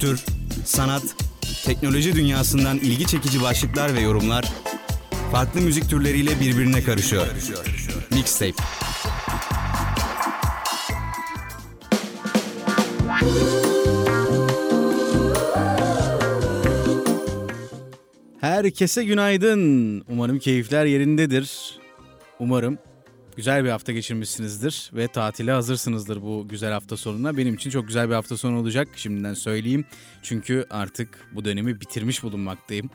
Kültür, sanat, teknoloji dünyasından ilgi çekici başlıklar ve yorumlar farklı müzik türleriyle birbirine karışıyor. Mixtape. Herkese günaydın. Umarım keyifler yerindedir. Umarım güzel bir hafta geçirmişsinizdir ve tatile hazırsınızdır bu güzel hafta sonuna. Benim için çok güzel bir hafta sonu olacak şimdiden söyleyeyim. Çünkü artık bu dönemi bitirmiş bulunmaktayım.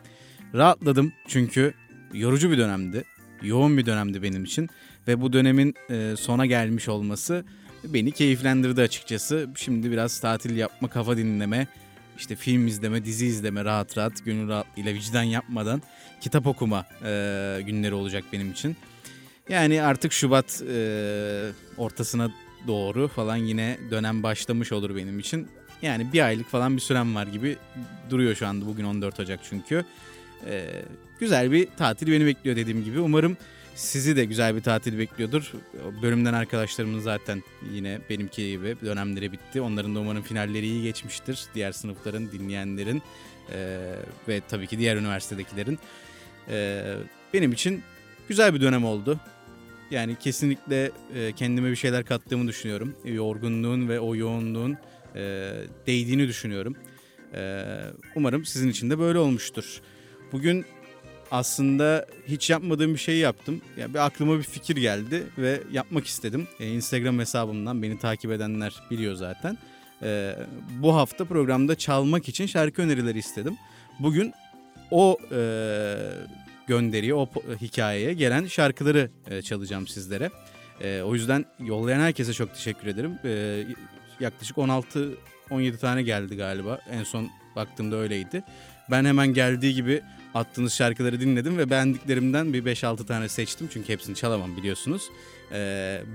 Rahatladım çünkü yorucu bir dönemdi. Yoğun bir dönemdi benim için ve bu dönemin e, sona gelmiş olması beni keyiflendirdi açıkçası. Şimdi biraz tatil yapma, kafa dinleme, işte film izleme, dizi izleme rahat rahat, gönül rahatlığıyla vicdan yapmadan kitap okuma e, günleri olacak benim için. Yani artık Şubat e, ortasına doğru falan yine dönem başlamış olur benim için. Yani bir aylık falan bir sürem var gibi duruyor şu anda. Bugün 14 Ocak çünkü. E, güzel bir tatil beni bekliyor dediğim gibi. Umarım sizi de güzel bir tatil bekliyordur. Bölümden arkadaşlarımın zaten yine benimki gibi dönemleri bitti. Onların da umarım finalleri iyi geçmiştir. Diğer sınıfların, dinleyenlerin e, ve tabii ki diğer üniversitedekilerin. E, benim için güzel bir dönem oldu. Yani kesinlikle e, kendime bir şeyler kattığımı düşünüyorum. Yorgunluğun ve o yoğunluğun e, değdiğini düşünüyorum. E, umarım sizin için de böyle olmuştur. Bugün aslında hiç yapmadığım bir şeyi yaptım. Yani bir aklıma bir fikir geldi ve yapmak istedim. Instagram hesabımdan beni takip edenler biliyor zaten. Bu hafta programda çalmak için şarkı önerileri istedim. Bugün o gönderiye, o hikayeye gelen şarkıları e, çalacağım sizlere. E, o yüzden yollayan herkese çok teşekkür ederim. E, yaklaşık 16-17 tane geldi galiba. En son baktığımda öyleydi. Ben hemen geldiği gibi attığınız şarkıları dinledim ve beğendiklerimden bir 5-6 tane seçtim. Çünkü hepsini çalamam biliyorsunuz.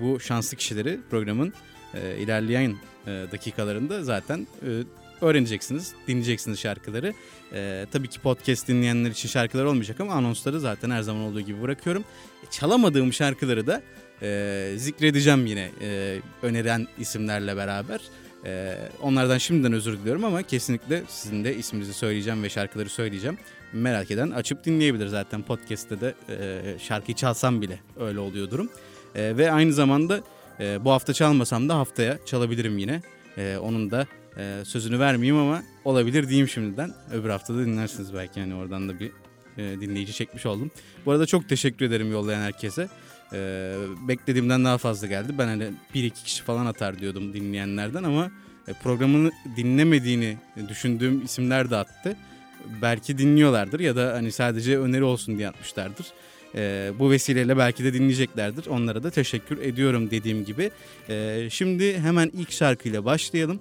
Bu şanslı kişileri programın ilerleyen dakikalarında zaten öğreneceksiniz, dinleyeceksiniz şarkıları. E, tabii ki podcast dinleyenler için şarkılar olmayacak ama anonsları zaten her zaman olduğu gibi bırakıyorum. E, çalamadığım şarkıları da e, zikredeceğim yine e, öneren isimlerle beraber. E, onlardan şimdiden özür diliyorum ama kesinlikle sizin de isminizi söyleyeceğim ve şarkıları söyleyeceğim. Merak eden açıp dinleyebilir zaten podcast'te de e, şarkıyı çalsam bile öyle oluyor durum. E, ve aynı zamanda e, bu hafta çalmasam da haftaya çalabilirim yine. E, onun da e, sözünü vermeyeyim ama olabilir diyeyim şimdiden. Öbür hafta da dinlersiniz belki yani oradan da bir e, dinleyici çekmiş oldum. Bu arada çok teşekkür ederim yollayan herkese. E, beklediğimden daha fazla geldi. Ben hani bir iki kişi falan atar diyordum dinleyenlerden ama e, programını dinlemediğini düşündüğüm isimler de attı. Belki dinliyorlardır ya da hani sadece öneri olsun diye atmışlardır. E, bu vesileyle belki de dinleyeceklerdir. Onlara da teşekkür ediyorum dediğim gibi. E, şimdi hemen ilk şarkıyla başlayalım.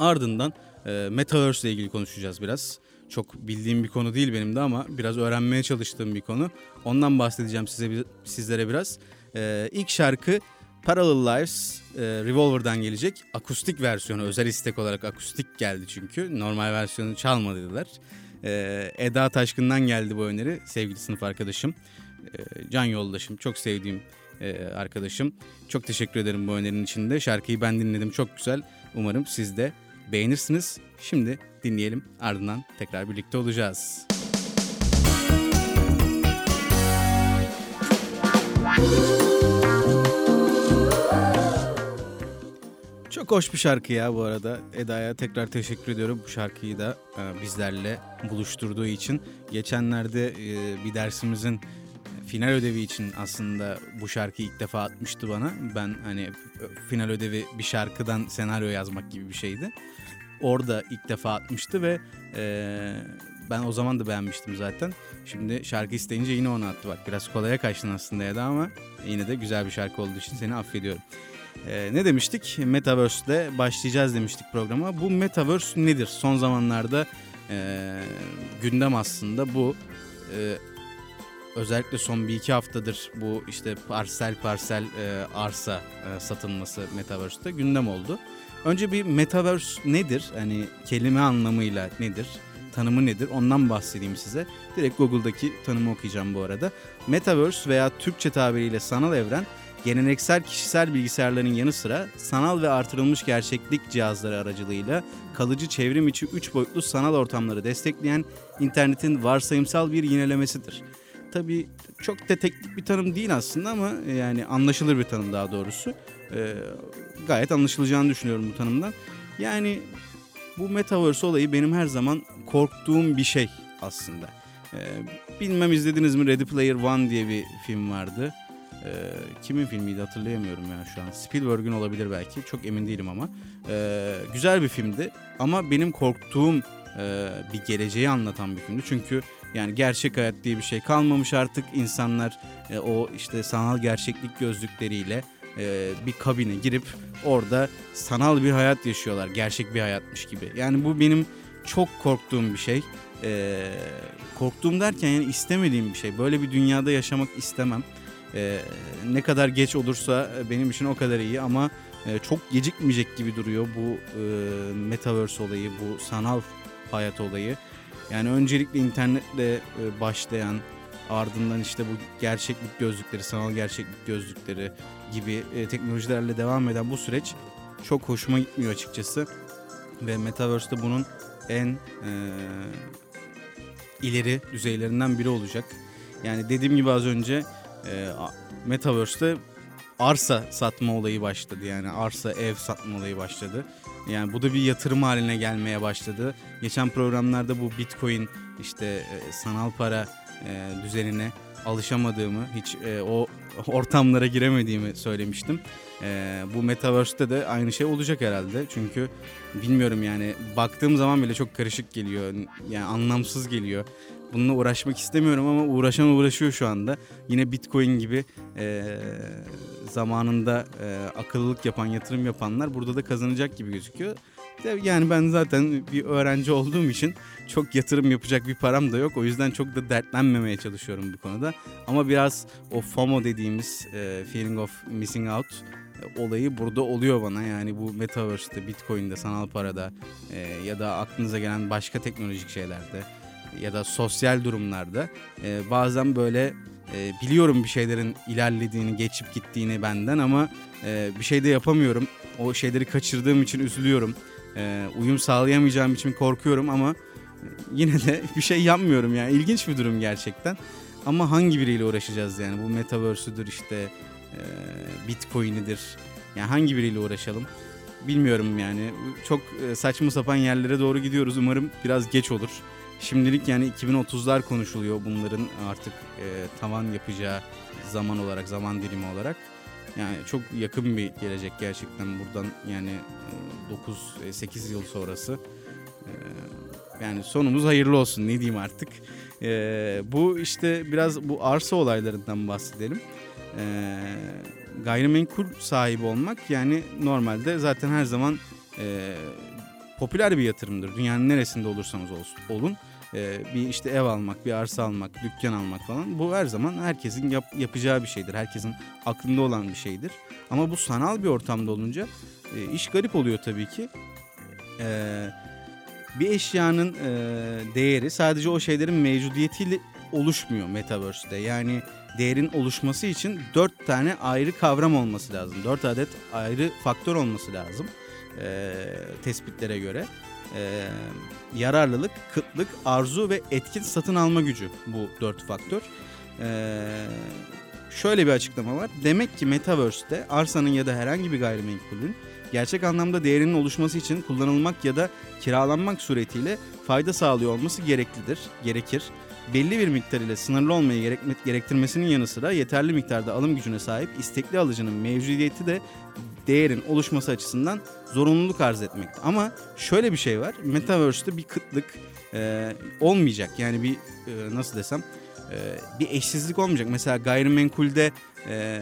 Ardından e, Metaverse ile ilgili konuşacağız biraz. Çok bildiğim bir konu değil benim de ama biraz öğrenmeye çalıştığım bir konu. Ondan bahsedeceğim size sizlere biraz. E, ilk şarkı Parallel Lives e, Revolver'dan gelecek. Akustik versiyonu özel istek olarak akustik geldi çünkü. Normal versiyonu çalma dediler. E, Eda Taşkın'dan geldi bu öneri. Sevgili sınıf arkadaşım. E, can yoldaşım. Çok sevdiğim e, arkadaşım. Çok teşekkür ederim bu önerinin içinde. Şarkıyı ben dinledim. Çok güzel. Umarım siz de beğenirsiniz. Şimdi dinleyelim ardından tekrar birlikte olacağız. Çok hoş bir şarkı ya bu arada. Eda'ya tekrar teşekkür ediyorum bu şarkıyı da e, bizlerle buluşturduğu için. Geçenlerde e, bir dersimizin final ödevi için aslında bu şarkıyı ilk defa atmıştı bana. Ben hani final ödevi bir şarkıdan senaryo yazmak gibi bir şeydi. Orada ilk defa atmıştı ve e, ben o zaman da beğenmiştim zaten. Şimdi şarkı isteyince yine onu attı. Bak biraz kolaya kaçtın aslında ya da ama yine de güzel bir şarkı olduğu için seni affediyorum. Ee, ne demiştik? Metaverse'de başlayacağız demiştik programa. Bu Metaverse nedir? Son zamanlarda e, gündem aslında bu. E, özellikle son bir iki haftadır bu işte parsel parsel e, arsa e, satılması Metaverse'de gündem oldu. Önce bir Metaverse nedir? Hani kelime anlamıyla nedir? Tanımı nedir? Ondan bahsedeyim size. Direkt Google'daki tanımı okuyacağım bu arada. Metaverse veya Türkçe tabiriyle sanal evren geleneksel kişisel bilgisayarların yanı sıra sanal ve artırılmış gerçeklik cihazları aracılığıyla kalıcı çevrim içi 3 boyutlu sanal ortamları destekleyen internetin varsayımsal bir yinelemesidir. Tabii çok da teknik bir tanım değil aslında ama yani anlaşılır bir tanım daha doğrusu. Ee, gayet anlaşılacağını düşünüyorum bu tanımdan. Yani bu metaverse olayı benim her zaman korktuğum bir şey aslında. Ee, bilmem izlediniz mi Ready Player One diye bir film vardı. Ee, kimin filmiydi hatırlayamıyorum ya şu an. Spielberg'in olabilir belki. Çok emin değilim ama. Ee, güzel bir filmdi ama benim korktuğum e, bir geleceği anlatan bir filmdi. Çünkü yani gerçek hayat diye bir şey kalmamış artık. insanlar e, o işte sanal gerçeklik gözlükleriyle e, bir kabine girip orada sanal bir hayat yaşıyorlar. Gerçek bir hayatmış gibi. Yani bu benim çok korktuğum bir şey. E, korktuğum derken yani istemediğim bir şey. Böyle bir dünyada yaşamak istemem. E, ne kadar geç olursa benim için o kadar iyi ama e, çok gecikmeyecek gibi duruyor bu e, metaverse olayı, bu sanal hayat olayı. Yani öncelikle internetle e, başlayan ardından işte bu gerçeklik gözlükleri, sanal gerçeklik gözlükleri gibi e, teknolojilerle devam eden bu süreç çok hoşuma gitmiyor açıkçası. Ve Metaverse'de bunun en e, ileri düzeylerinden biri olacak. Yani dediğim gibi az önce e, Metaverse'de arsa satma olayı başladı. Yani arsa ev satma olayı başladı. Yani bu da bir yatırım haline gelmeye başladı. Geçen programlarda bu Bitcoin işte e, sanal para e, düzenine alışamadığımı, hiç e, o ortamlara giremediğimi söylemiştim. Bu Metaverse'de de aynı şey olacak herhalde. Çünkü bilmiyorum yani baktığım zaman bile çok karışık geliyor. Yani anlamsız geliyor. Bununla uğraşmak istemiyorum ama uğraşan uğraşıyor şu anda. Yine Bitcoin gibi e, zamanında e, akıllılık yapan, yatırım yapanlar burada da kazanacak gibi gözüküyor. Yani ben zaten bir öğrenci olduğum için çok yatırım yapacak bir param da yok. O yüzden çok da dertlenmemeye çalışıyorum bu konuda. Ama biraz o FOMO dediğimiz e, feeling of missing out e, olayı burada oluyor bana. Yani bu Metaverse'de, Bitcoin'de, sanal parada e, ya da aklınıza gelen başka teknolojik şeylerde ya da sosyal durumlarda e, bazen böyle e, biliyorum bir şeylerin ilerlediğini, geçip gittiğini benden ama e, bir şey de yapamıyorum. O şeyleri kaçırdığım için üzülüyorum. E, uyum sağlayamayacağım için korkuyorum ama yine de bir şey yapmıyorum yani. İlginç bir durum gerçekten. Ama hangi biriyle uğraşacağız yani? Bu metaverse'üdür işte, e, bitcoin'idir. Yani hangi biriyle uğraşalım? Bilmiyorum yani. Çok e, saçma sapan yerlere doğru gidiyoruz. Umarım biraz geç olur. Şimdilik yani 2030'lar konuşuluyor bunların artık e, tavan yapacağı zaman olarak, zaman dilimi olarak. Yani çok yakın bir gelecek gerçekten buradan yani 9-8 e, yıl sonrası. E, yani sonumuz hayırlı olsun ne diyeyim artık. E, bu işte biraz bu arsa olaylarından bahsedelim. E, gayrimenkul sahibi olmak yani normalde zaten her zaman e, popüler bir yatırımdır. Dünyanın neresinde olursanız olsun, olun e, bir işte ev almak, bir arsa almak, dükkan almak falan bu her zaman herkesin yap, yapacağı bir şeydir. Herkesin aklında olan bir şeydir. Ama bu sanal bir ortamda olunca e, iş garip oluyor tabii ki. E, bir eşyanın e, değeri sadece o şeylerin mevcudiyetiyle oluşmuyor Metaverse'de. Yani değerin oluşması için dört tane ayrı kavram olması lazım. Dört adet ayrı faktör olması lazım e, tespitlere göre e, yararlılık, kıtlık, arzu ve etkin satın alma gücü bu dört faktör. E, şöyle bir açıklama var. Demek ki Metaverse'de arsanın ya da herhangi bir gayrimenkulün gerçek anlamda değerinin oluşması için kullanılmak ya da kiralanmak suretiyle fayda sağlıyor olması gereklidir, gerekir. Belli bir miktar ile sınırlı olmayı gerektirmesinin yanı sıra yeterli miktarda alım gücüne sahip istekli alıcının mevcudiyeti de değerin oluşması açısından zorunluluk arz etmekte. Ama şöyle bir şey var. Metaverse'de bir kıtlık e, olmayacak. Yani bir e, nasıl desem e, bir eşsizlik olmayacak. Mesela gayrimenkulde e,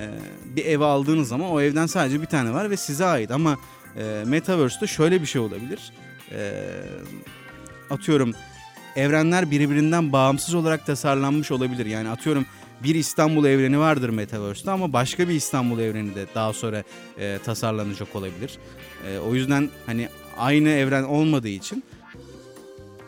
bir ev aldığınız zaman o evden sadece bir tane var ve size ait. Ama e, Metaverse'de şöyle bir şey olabilir. E, atıyorum evrenler birbirinden bağımsız olarak tasarlanmış olabilir. Yani atıyorum bir İstanbul evreni vardır Metaverse'de ama başka bir İstanbul evreni de daha sonra e, tasarlanacak olabilir. E, o yüzden hani aynı evren olmadığı için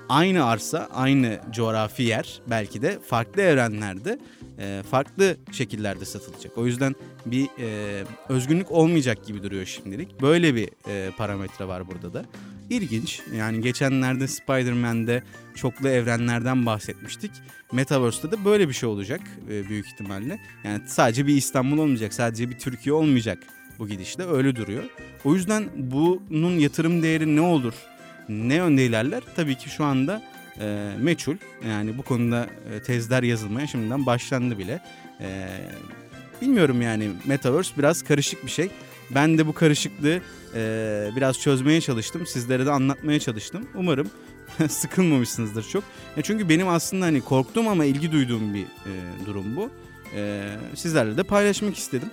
aynı arsa, aynı coğrafi yer belki de farklı evrenlerde e, farklı şekillerde satılacak. O yüzden bir e, özgünlük olmayacak gibi duruyor şimdilik. Böyle bir e, parametre var burada da. İlginç. Yani geçenlerde Spider-Man'de çoklu evrenlerden bahsetmiştik. Metaverse'de de böyle bir şey olacak e, büyük ihtimalle. Yani sadece bir İstanbul olmayacak, sadece bir Türkiye olmayacak bu gidişle öyle duruyor. O yüzden bunun yatırım değeri ne olur? Ne yönde ilerler? Tabii ki şu anda e, meçhul. Yani bu konuda e, tezler yazılmaya şimdiden başlandı bile. E, bilmiyorum yani Metaverse biraz karışık bir şey. Ben de bu karışıklığı e, biraz çözmeye çalıştım. Sizlere de anlatmaya çalıştım. Umarım sıkılmamışsınızdır çok. E, çünkü benim aslında hani korktuğum ama ilgi duyduğum bir e, durum bu. E, sizlerle de paylaşmak istedim.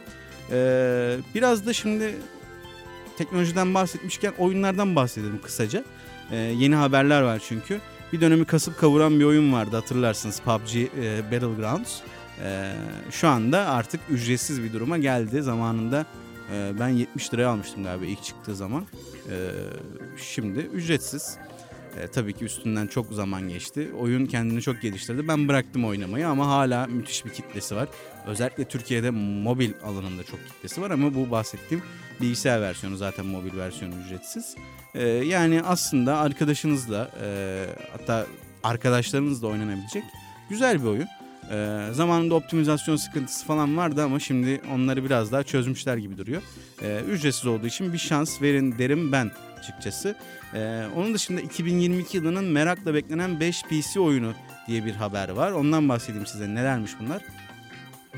E, biraz da şimdi teknolojiden bahsetmişken oyunlardan bahsedelim kısaca. E, yeni haberler var çünkü. Bir dönemi kasıp kavuran bir oyun vardı hatırlarsınız PUBG e, Battlegrounds. E, şu anda artık ücretsiz bir duruma geldi. Zamanında e, ben 70 liraya almıştım galiba ilk çıktığı zaman. E, şimdi ücretsiz. E, tabii ki üstünden çok zaman geçti. Oyun kendini çok geliştirdi. Ben bıraktım oynamayı ama hala müthiş bir kitlesi var. Özellikle Türkiye'de mobil alanında çok kitlesi var ama bu bahsettiğim bilgisayar versiyonu zaten mobil versiyonu ücretsiz. Yani aslında arkadaşınızla e, hatta arkadaşlarınızla oynanabilecek güzel bir oyun. E, zamanında optimizasyon sıkıntısı falan vardı ama şimdi onları biraz daha çözmüşler gibi duruyor. E, ücretsiz olduğu için bir şans verin derim ben açıkçası. Ee, onun dışında 2022 yılının merakla beklenen 5 PC oyunu diye bir haber var. Ondan bahsedeyim size nelermiş bunlar.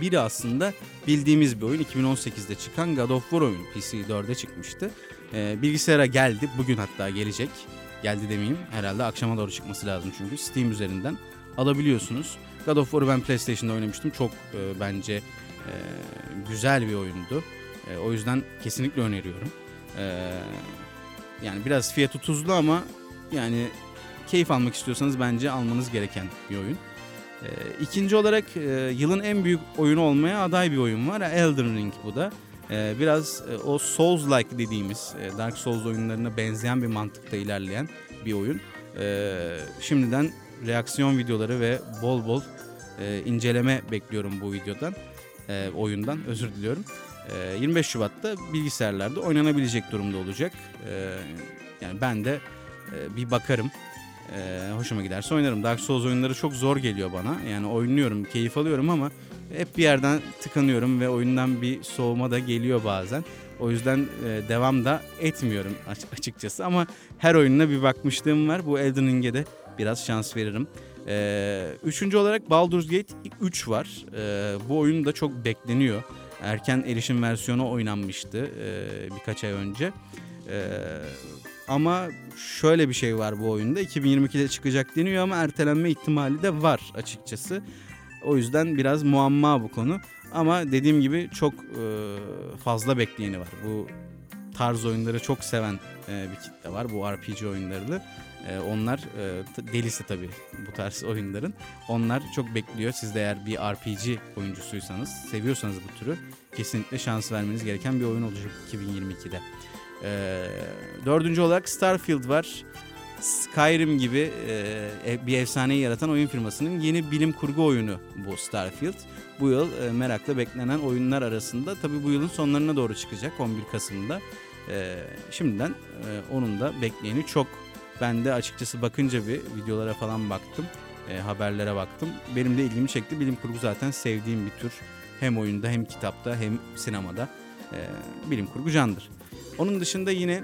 Biri aslında bildiğimiz bir oyun 2018'de çıkan God of War oyunu PC 4'e çıkmıştı. Ee, bilgisayara geldi bugün hatta gelecek. Geldi demeyeyim herhalde akşama doğru çıkması lazım çünkü Steam üzerinden alabiliyorsunuz. God of War'u ben PlayStation'da oynamıştım çok e, bence e, güzel bir oyundu. E, o yüzden kesinlikle öneriyorum. E, yani biraz fiyatı tuzlu ama yani keyif almak istiyorsanız bence almanız gereken bir oyun. Ee, ikinci olarak e, yılın en büyük oyunu olmaya aday bir oyun var. Elden Ring bu da. Ee, biraz e, o Souls-like dediğimiz e, Dark Souls oyunlarına benzeyen bir mantıkta ilerleyen bir oyun. Ee, şimdiden reaksiyon videoları ve bol bol e, inceleme bekliyorum bu videodan. E, oyundan özür diliyorum. 25 ee, Şubat'ta bilgisayarlarda oynanabilecek durumda olacak. Ee, yani ben de e, bir bakarım. Ee, hoşuma giderse oynarım. Dark Souls oyunları çok zor geliyor bana. Yani oynuyorum, keyif alıyorum ama hep bir yerden tıkanıyorum ve oyundan bir soğuma da geliyor bazen. O yüzden e, devam da etmiyorum açıkçası ama her oyununa bir bakmışlığım var. Bu Elden Ring'e de biraz şans veririm. Üçüncü olarak Baldur's Gate 3 var. bu oyun da çok bekleniyor erken erişim versiyonu oynanmıştı e, birkaç ay önce. E, ama şöyle bir şey var bu oyunda 2022'de çıkacak deniyor ama ertelenme ihtimali de var açıkçası. O yüzden biraz muamma bu konu. Ama dediğim gibi çok e, fazla bekleyeni var. Bu tarz oyunları çok seven e, bir kitle var bu RPG oyunlarını. E, onlar e, delisi tabii bu tarz oyunların. Onlar çok bekliyor. Siz de eğer bir RPG oyuncusuysanız, seviyorsanız bu türü kesinlikle şans vermeniz gereken bir oyun olacak 2022'de. E, dördüncü olarak Starfield var. Skyrim gibi e, bir efsaneyi yaratan oyun firmasının yeni bilim kurgu oyunu bu Starfield. Bu yıl e, merakla beklenen oyunlar arasında tabii bu yılın sonlarına doğru çıkacak 11 Kasım'da. E, şimdiden e, onun da bekleyeni çok. Ben de açıkçası bakınca bir videolara falan baktım. E, haberlere baktım. Benim de ilgimi çekti. Bilim kurgu zaten sevdiğim bir tür. Hem oyunda hem kitapta hem sinemada e, bilim kurgu candır. Onun dışında yine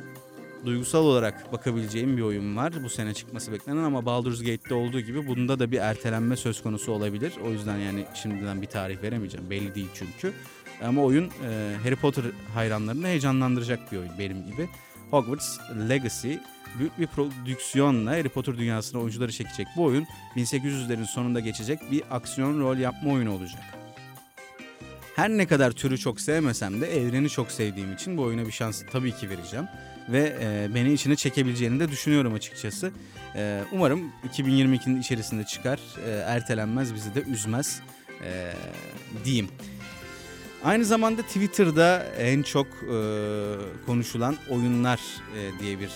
duygusal olarak bakabileceğim bir oyun var. Bu sene çıkması beklenen ama Baldur's Gate'de olduğu gibi bunda da bir ertelenme söz konusu olabilir. O yüzden yani şimdiden bir tarih veremeyeceğim. Belli değil çünkü. Ama oyun e, Harry Potter hayranlarını heyecanlandıracak bir oyun benim gibi. Hogwarts Legacy büyük bir prodüksiyonla Harry Potter dünyasına oyuncuları çekecek bu oyun 1800'lerin sonunda geçecek bir aksiyon rol yapma oyunu olacak. Her ne kadar türü çok sevmesem de evreni çok sevdiğim için bu oyuna bir şans tabii ki vereceğim. Ve e, beni içine çekebileceğini de düşünüyorum açıkçası. E, umarım 2022'nin içerisinde çıkar, e, ertelenmez, bizi de üzmez e, diyeyim. Aynı zamanda Twitter'da en çok e, konuşulan oyunlar e, diye bir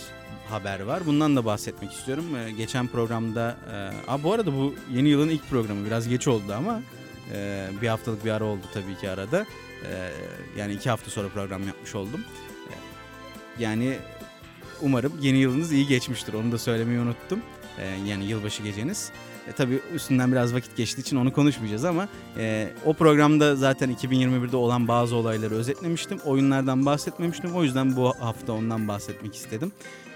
haber var. Bundan da bahsetmek istiyorum. E, geçen programda, e, a, bu arada bu yeni yılın ilk programı biraz geç oldu ama Ee, bir haftalık bir ara oldu tabii ki arada. Ee, yani iki hafta sonra program yapmış oldum. Ee, yani umarım yeni yılınız iyi geçmiştir. Onu da söylemeyi unuttum. Ee, yani yılbaşı geceniz. E, tabii üstünden biraz vakit geçtiği için onu konuşmayacağız ama e, o programda zaten 2021'de olan bazı olayları özetlemiştim. Oyunlardan bahsetmemiştim. O yüzden bu hafta ondan bahsetmek istedim.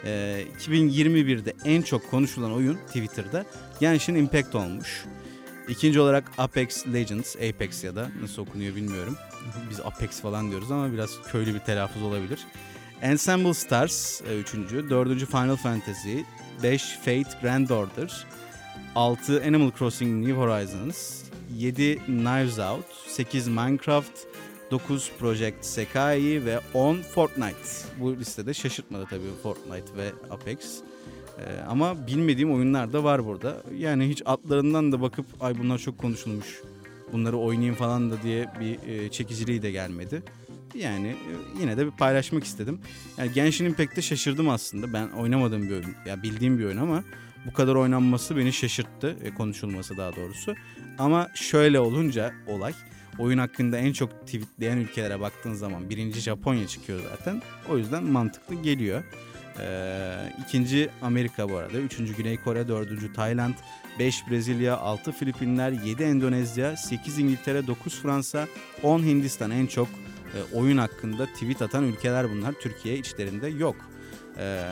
E, 2021'de en çok konuşulan oyun Twitter'da Genshin Impact olmuş. İkinci olarak Apex Legends, Apex ya da nasıl okunuyor bilmiyorum. Biz Apex falan diyoruz ama biraz köylü bir telaffuz olabilir. Ensemble Stars, e, üçüncü. Dördüncü Final Fantasy. Beş Fate Grand Order. 6 Animal Crossing New Horizons, 7 Knives Out, 8 Minecraft, 9 Project Sekai ve 10 Fortnite. Bu listede şaşırtmadı tabii Fortnite ve Apex. Ee, ama bilmediğim oyunlar da var burada. Yani hiç adlarından da bakıp ay bunlar çok konuşulmuş. Bunları oynayayım falan da diye bir e, çekiciliği de gelmedi. Yani e, yine de bir paylaşmak istedim. Yani Genshin Impact'te şaşırdım aslında. Ben oynamadığım bir oyun. Ya bildiğim bir oyun ama bu kadar oynanması beni şaşırttı. E, konuşulması daha doğrusu. Ama şöyle olunca olay oyun hakkında en çok tweetleyen ülkelere baktığın zaman birinci Japonya çıkıyor zaten. O yüzden mantıklı geliyor. Ee, ikinci Amerika bu arada. Üçüncü Güney Kore, dördüncü Tayland, beş Brezilya, altı Filipinler, yedi Endonezya, sekiz İngiltere, dokuz Fransa, on Hindistan en çok e, oyun hakkında tweet atan ülkeler bunlar. Türkiye içlerinde yok. Ee,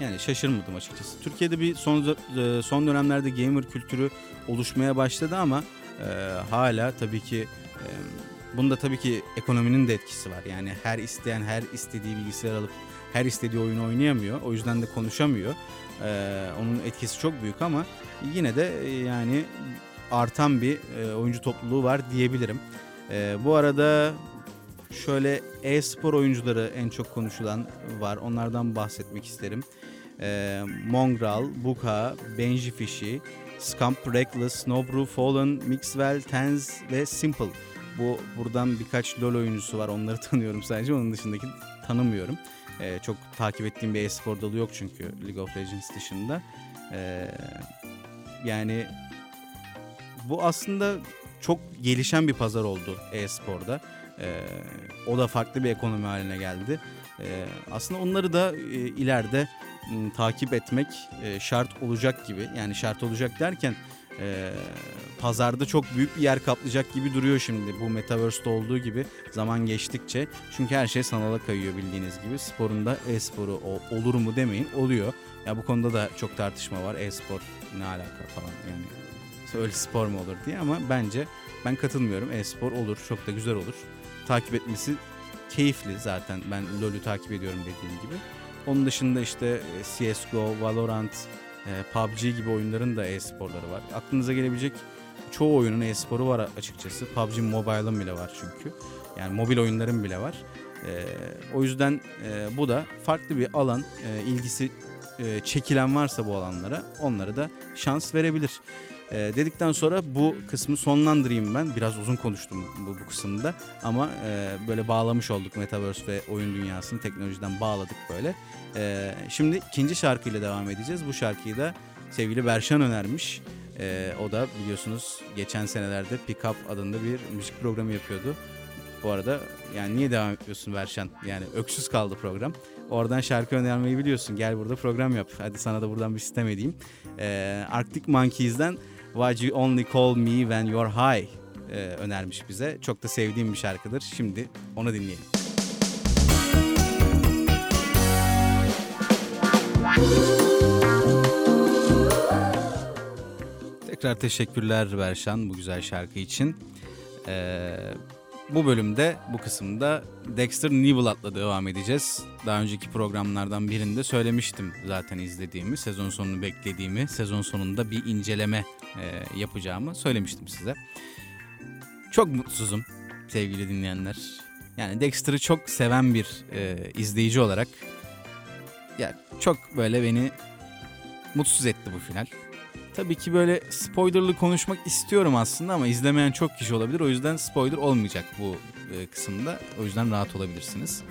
yani şaşırmadım açıkçası. Türkiye'de bir son e, son dönemlerde gamer kültürü oluşmaya başladı ama e, hala tabii ki e, bunda tabii ki ekonominin de etkisi var. Yani her isteyen her istediği bilgisayar alıp her istediği oyunu oynayamıyor. O yüzden de konuşamıyor. E, onun etkisi çok büyük ama yine de e, yani artan bir e, oyuncu topluluğu var diyebilirim. E, bu arada şöyle e-spor oyuncuları en çok konuşulan var. Onlardan bahsetmek isterim e, Mongral, Buka, Benji Fishy, Scump, Reckless, Snowbrew, Fallen, Mixwell, Tenz ve Simple. Bu buradan birkaç LoL oyuncusu var. Onları tanıyorum sadece. Onun dışındaki tanımıyorum. E, çok takip ettiğim bir e-spor dalı yok çünkü League of Legends dışında. E, yani bu aslında çok gelişen bir pazar oldu e-sporda. E, o da farklı bir ekonomi haline geldi. E, aslında onları da e, ileride takip etmek e, şart olacak gibi. Yani şart olacak derken e, pazarda çok büyük bir yer kaplayacak gibi duruyor şimdi. Bu Metaverse'de olduğu gibi zaman geçtikçe. Çünkü her şey sanala kayıyor bildiğiniz gibi. Sporunda e-sporu olur mu demeyin oluyor. Ya bu konuda da çok tartışma var. E-spor ne alaka falan yani. Öyle spor mu olur diye ama bence ben katılmıyorum. E-spor olur. Çok da güzel olur. Takip etmesi keyifli zaten. Ben LoL'ü takip ediyorum dediğim gibi. Onun dışında işte e, CSGO, Valorant, e, PUBG gibi oyunların da e-sporları var. Aklınıza gelebilecek çoğu oyunun e-sporu var açıkçası. PUBG Mobile'ın bile var çünkü. Yani mobil oyunların bile var. E, o yüzden bu da farklı bir alan. ilgisi çekilen varsa bu alanlara onlara da şans verebilir. E, dedikten sonra bu kısmı sonlandırayım ben. Biraz uzun konuştum bu, bu kısımda ama e, böyle bağlamış olduk Metaverse ve oyun dünyasını teknolojiden bağladık böyle. E, şimdi ikinci şarkıyla devam edeceğiz. Bu şarkıyı da sevgili Berşan önermiş. E, o da biliyorsunuz geçen senelerde Pick Up adında bir müzik programı yapıyordu. Bu arada yani niye devam etmiyorsun Berşan? Yani öksüz kaldı program. Oradan şarkı önermeyi biliyorsun. Gel burada program yap. Hadi sana da buradan bir sistem edeyim. Ee, Arctic Monkeys'den Why You Only Call Me When You're High e, önermiş bize. Çok da sevdiğim bir şarkıdır. Şimdi onu dinleyelim. Tekrar teşekkürler Berşan bu güzel şarkı için. Ee, bu bölümde, bu kısımda Dexter Newell'atla devam edeceğiz. Daha önceki programlardan birinde söylemiştim zaten izlediğimi, sezon sonunu beklediğimi, sezon sonunda bir inceleme e, yapacağımı söylemiştim size. Çok mutsuzum sevgili dinleyenler. Yani Dexter'ı çok seven bir e, izleyici olarak ya çok böyle beni mutsuz etti bu final. Tabii ki böyle spoilerlı konuşmak istiyorum aslında ama izlemeyen çok kişi olabilir. O yüzden spoiler olmayacak bu e, kısımda. O yüzden rahat olabilirsiniz.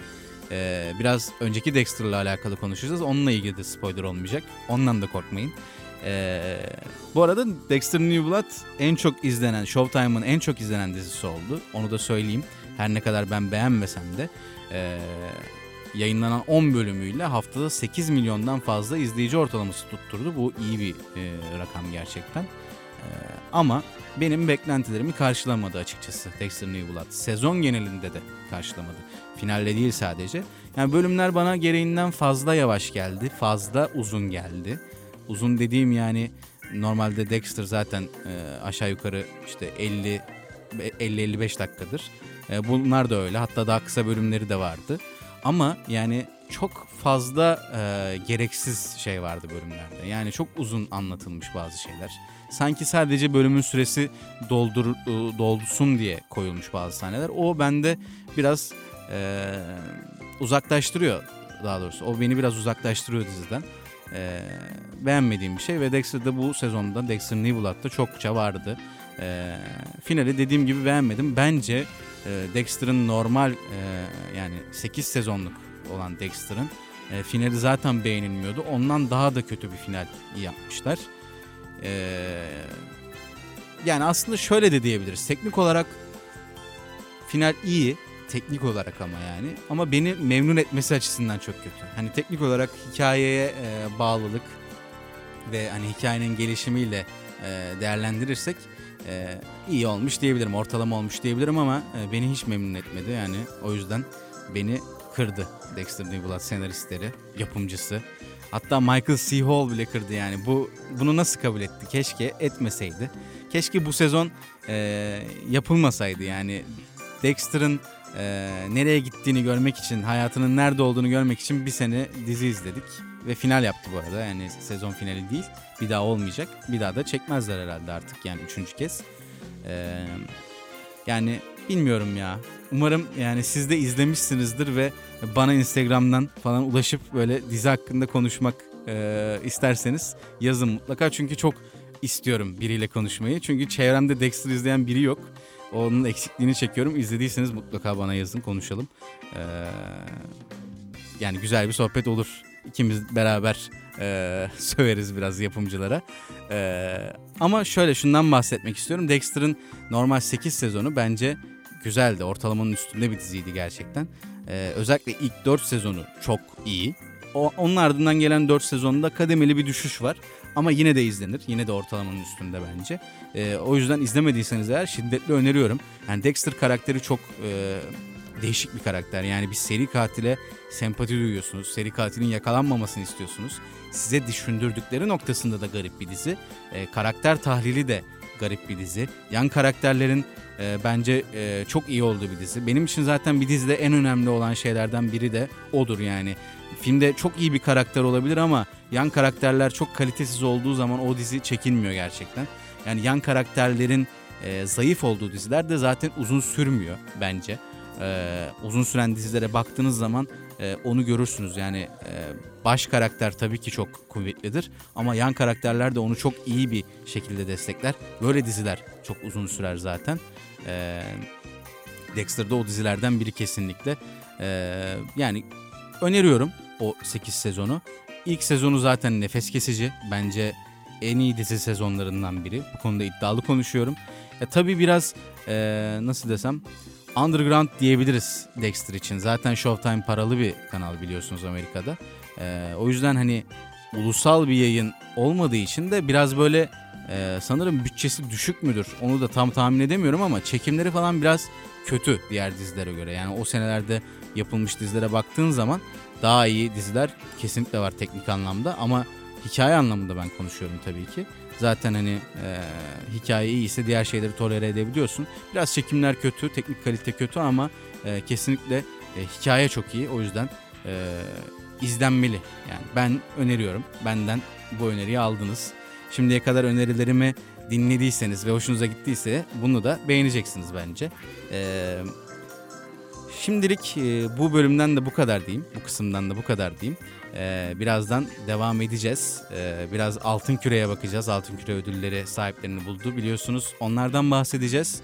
E, biraz önceki Dexter'la alakalı konuşacağız. Onunla ilgili de spoiler olmayacak. Ondan da korkmayın. Ee, bu arada Dexter New Blood en çok izlenen, Showtime'ın en çok izlenen dizisi oldu. Onu da söyleyeyim. Her ne kadar ben beğenmesem de e, yayınlanan 10 bölümüyle haftada 8 milyondan fazla izleyici ortalaması tutturdu. Bu iyi bir e, rakam gerçekten. E, ama benim beklentilerimi karşılamadı açıkçası Dexter New. Sezon genelinde de karşılamadı. Finalde değil sadece. Yani bölümler bana gereğinden fazla yavaş geldi. Fazla uzun geldi. Uzun dediğim yani normalde Dexter zaten e, aşağı yukarı işte 50 50-55 dakikadır. E, bunlar da öyle. Hatta daha kısa bölümleri de vardı. Ama yani çok fazla e, gereksiz şey vardı bölümlerde. Yani çok uzun anlatılmış bazı şeyler. Sanki sadece bölümün süresi doldur e, doldusun diye koyulmuş bazı sahneler. O bende biraz e, uzaklaştırıyor daha doğrusu. O beni biraz uzaklaştırıyor diziden. E, beğenmediğim bir şey ve Dexter'da bu sezonda Dexter New Blood'da çokça vardı. E, finali dediğim gibi beğenmedim. Bence e, Dexter'ın normal e, yani 8 sezonluk olan Dexter'ın e, finali zaten beğenilmiyordu. Ondan daha da kötü bir final yapmışlar. E, yani aslında şöyle de diyebiliriz. Teknik olarak final iyi. Teknik olarak ama yani. Ama beni memnun etmesi açısından çok kötü. Hani teknik olarak hikayeye e, bağlılık ve hani hikayenin gelişimiyle değerlendirirsek e, iyi olmuş diyebilirim. Ortalama olmuş diyebilirim ama e, beni hiç memnun etmedi. Yani o yüzden beni kırdı Dexter New senaristleri, yapımcısı. Hatta Michael C. Hall bile kırdı yani. Bu bunu nasıl kabul etti? Keşke etmeseydi. Keşke bu sezon e, yapılmasaydı yani. Dexter'ın e, nereye gittiğini görmek için, hayatının nerede olduğunu görmek için bir sene dizi izledik. Ve final yaptı bu arada yani sezon finali değil. Bir daha olmayacak. Bir daha da çekmezler herhalde artık yani üçüncü kez. E, yani bilmiyorum ya. Umarım yani siz de izlemişsinizdir ve bana Instagram'dan falan ulaşıp böyle dizi hakkında konuşmak e, isterseniz yazın mutlaka. Çünkü çok istiyorum biriyle konuşmayı. Çünkü çevremde Dexter izleyen biri yok. Onun eksikliğini çekiyorum. İzlediyseniz mutlaka bana yazın konuşalım. Ee, yani güzel bir sohbet olur. İkimiz beraber e, söveriz biraz yapımcılara. E, ama şöyle şundan bahsetmek istiyorum. Dexter'ın normal 8 sezonu bence güzeldi. Ortalamanın üstünde bir diziydi gerçekten. E, özellikle ilk 4 sezonu çok iyi. O, onun ardından gelen 4 sezonda kademeli bir düşüş var. Ama yine de izlenir. Yine de ortalamanın üstünde bence. E, o yüzden izlemediyseniz eğer şiddetle öneriyorum. Yani Dexter karakteri çok e, değişik bir karakter. Yani bir seri katile sempati duyuyorsunuz. Seri katilin yakalanmamasını istiyorsunuz. Size düşündürdükleri noktasında da garip bir dizi. E, karakter tahlili de garip bir dizi. Yan karakterlerin e, bence e, çok iyi olduğu bir dizi. Benim için zaten bir dizide en önemli olan şeylerden biri de odur yani. Filmde çok iyi bir karakter olabilir ama yan karakterler çok kalitesiz olduğu zaman o dizi çekilmiyor gerçekten. Yani yan karakterlerin e, zayıf olduğu diziler de zaten uzun sürmüyor bence. E, uzun süren dizilere baktığınız zaman e, onu görürsünüz. Yani e, baş karakter tabii ki çok kuvvetlidir ama yan karakterler de onu çok iyi bir şekilde destekler. Böyle diziler çok uzun sürer zaten. E, Dexter'da o dizilerden biri kesinlikle. E, yani öneriyorum o 8 sezonu. İlk sezonu zaten nefes kesici. Bence en iyi dizi sezonlarından biri. Bu konuda iddialı konuşuyorum. Ya tabii biraz e, nasıl desem underground diyebiliriz Dexter için. Zaten Showtime paralı bir kanal biliyorsunuz Amerika'da. E, o yüzden hani ulusal bir yayın olmadığı için de biraz böyle e, sanırım bütçesi düşük müdür? Onu da tam tahmin edemiyorum ama çekimleri falan biraz kötü diğer dizilere göre. Yani o senelerde yapılmış dizilere baktığın zaman daha iyi diziler kesinlikle var teknik anlamda ama hikaye anlamında ben konuşuyorum tabii ki. Zaten hani e, hikaye iyiyse diğer şeyleri tolere edebiliyorsun. Biraz çekimler kötü, teknik kalite kötü ama e, kesinlikle e, hikaye çok iyi. O yüzden e, izlenmeli. Yani ben öneriyorum. Benden bu öneriyi aldınız. Şimdiye kadar önerilerimi dinlediyseniz ve hoşunuza gittiyse bunu da beğeneceksiniz bence. Eee Şimdilik e, bu bölümden de bu kadar diyeyim. Bu kısımdan da bu kadar diyeyim. E, birazdan devam edeceğiz. E, biraz altın küreye bakacağız. Altın küre ödülleri sahiplerini buldu biliyorsunuz. Onlardan bahsedeceğiz.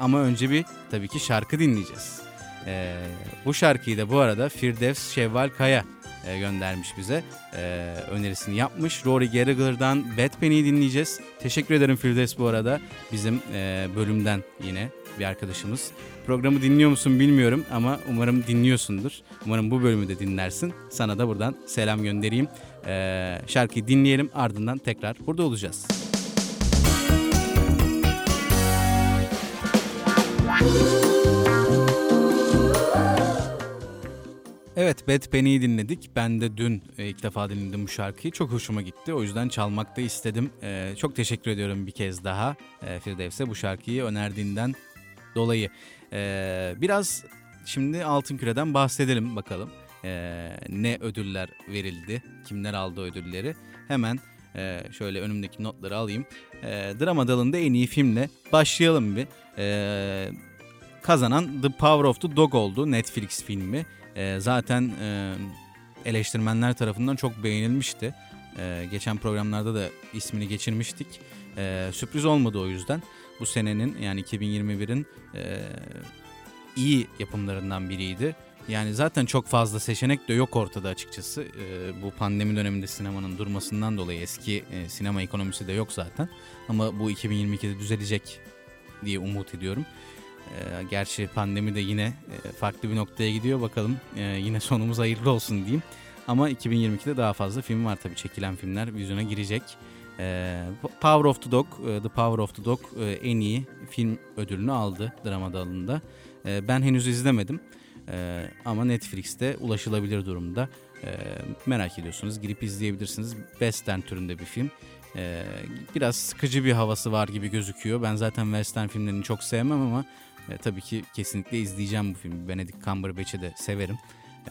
Ama önce bir tabii ki şarkı dinleyeceğiz. Bu şarkıyı da bu arada Firdevs Şevval Kaya göndermiş bize. Önerisini yapmış. Rory Gallagher'dan Bad Penny'i dinleyeceğiz. Teşekkür ederim Firdevs bu arada. Bizim bölümden yine bir arkadaşımız. Programı dinliyor musun bilmiyorum ama umarım dinliyorsundur. Umarım bu bölümü de dinlersin. Sana da buradan selam göndereyim. E, şarkıyı dinleyelim ardından tekrar burada olacağız. Evet Bad Penny'i dinledik. Ben de dün e, ilk defa dinledim bu şarkıyı. Çok hoşuma gitti. O yüzden çalmak da istedim. E, çok teşekkür ediyorum bir kez daha e, Firdevs'e bu şarkıyı önerdiğinden dolayı. E, biraz şimdi Altın Küre'den bahsedelim bakalım. E, ne ödüller verildi, kimler aldı ödülleri. Hemen e, şöyle önümdeki notları alayım. E, drama dalında en iyi filmle başlayalım bir. E, kazanan The Power of the Dog oldu Netflix filmi. E, zaten e, eleştirmenler tarafından çok beğenilmişti. E, geçen programlarda da ismini geçirmiştik. E, sürpriz olmadı o yüzden. Bu senenin yani 2021'in e, iyi yapımlarından biriydi. Yani zaten çok fazla seçenek de yok ortada açıkçası. E, bu pandemi döneminde sinemanın durmasından dolayı eski e, sinema ekonomisi de yok zaten. Ama bu 2022'de düzelecek diye umut ediyorum. E, gerçi pandemi de yine e, farklı bir noktaya gidiyor. Bakalım e, yine sonumuz hayırlı olsun diyeyim. Ama 2022'de daha fazla film var tabii çekilen filmler vizyona girecek. E, Power of the Dog, e, The Power of the Dog e, en iyi film ödülünü aldı drama dalında. E, ben henüz izlemedim. Ama Netflix'te ulaşılabilir durumda. Merak ediyorsunuz girip izleyebilirsiniz. Western türünde bir film. Biraz sıkıcı bir havası var gibi gözüküyor. Ben zaten Western filmlerini çok sevmem ama tabii ki kesinlikle izleyeceğim bu filmi. Benedict Cumberbatch'i de severim.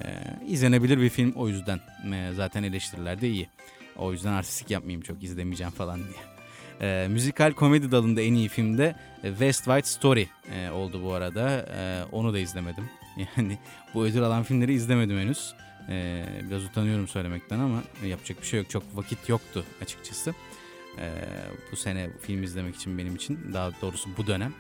E, izlenebilir bir film o yüzden e, zaten eleştiriler de iyi. O yüzden artistik yapmayayım çok izlemeyeceğim falan diye. E, müzikal komedi dalında en iyi filmde e, West White Story e, oldu bu arada. E, onu da izlemedim. Yani bu ödül alan filmleri izlemedim henüz. E, biraz utanıyorum söylemekten ama yapacak bir şey yok. Çok vakit yoktu açıkçası. E, bu sene film izlemek için benim için daha doğrusu bu dönem.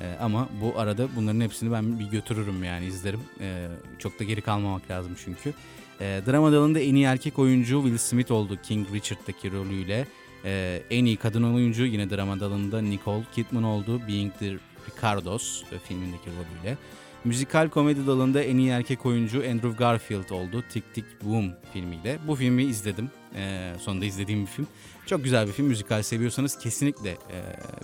E, ama bu arada bunların hepsini ben bir götürürüm yani izlerim. E, çok da geri kalmamak lazım çünkü. E, drama dalında en iyi erkek oyuncu Will Smith oldu King Richard'daki rolüyle. E, en iyi kadın oyuncu yine drama dalında Nicole Kidman oldu Being the Ricardos e, filmindeki rolüyle. Müzikal komedi dalında en iyi erkek oyuncu Andrew Garfield oldu Tick Tick Boom filmiyle. Bu filmi izledim. E, sonunda izlediğim bir film. Çok güzel bir film. Müzikal seviyorsanız kesinlikle e,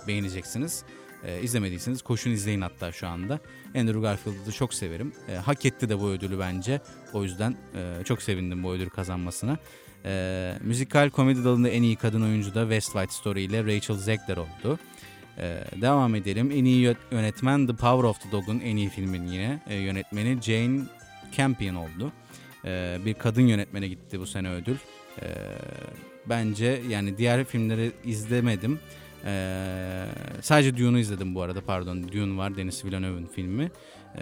beğeneceksiniz. E, izlemediyseniz koşun izleyin hatta şu anda. Andrew Garfield'ı çok severim. E, hak etti de bu ödülü bence. O yüzden e, çok sevindim bu ödülü kazanmasına. E, müzikal komedi dalında en iyi kadın oyuncu da West White Story ile Rachel Zegler oldu. Ee, devam edelim. En iyi yönetmen The Power of the Dog'un en iyi filmin yine e, yönetmeni Jane Campion oldu. Ee, bir kadın yönetmene gitti bu sene ödül. Ee, bence yani diğer filmleri izlemedim. Ee, sadece Dune'u izledim bu arada pardon. Dune var Denis Villeneuve'ın filmi. Ee,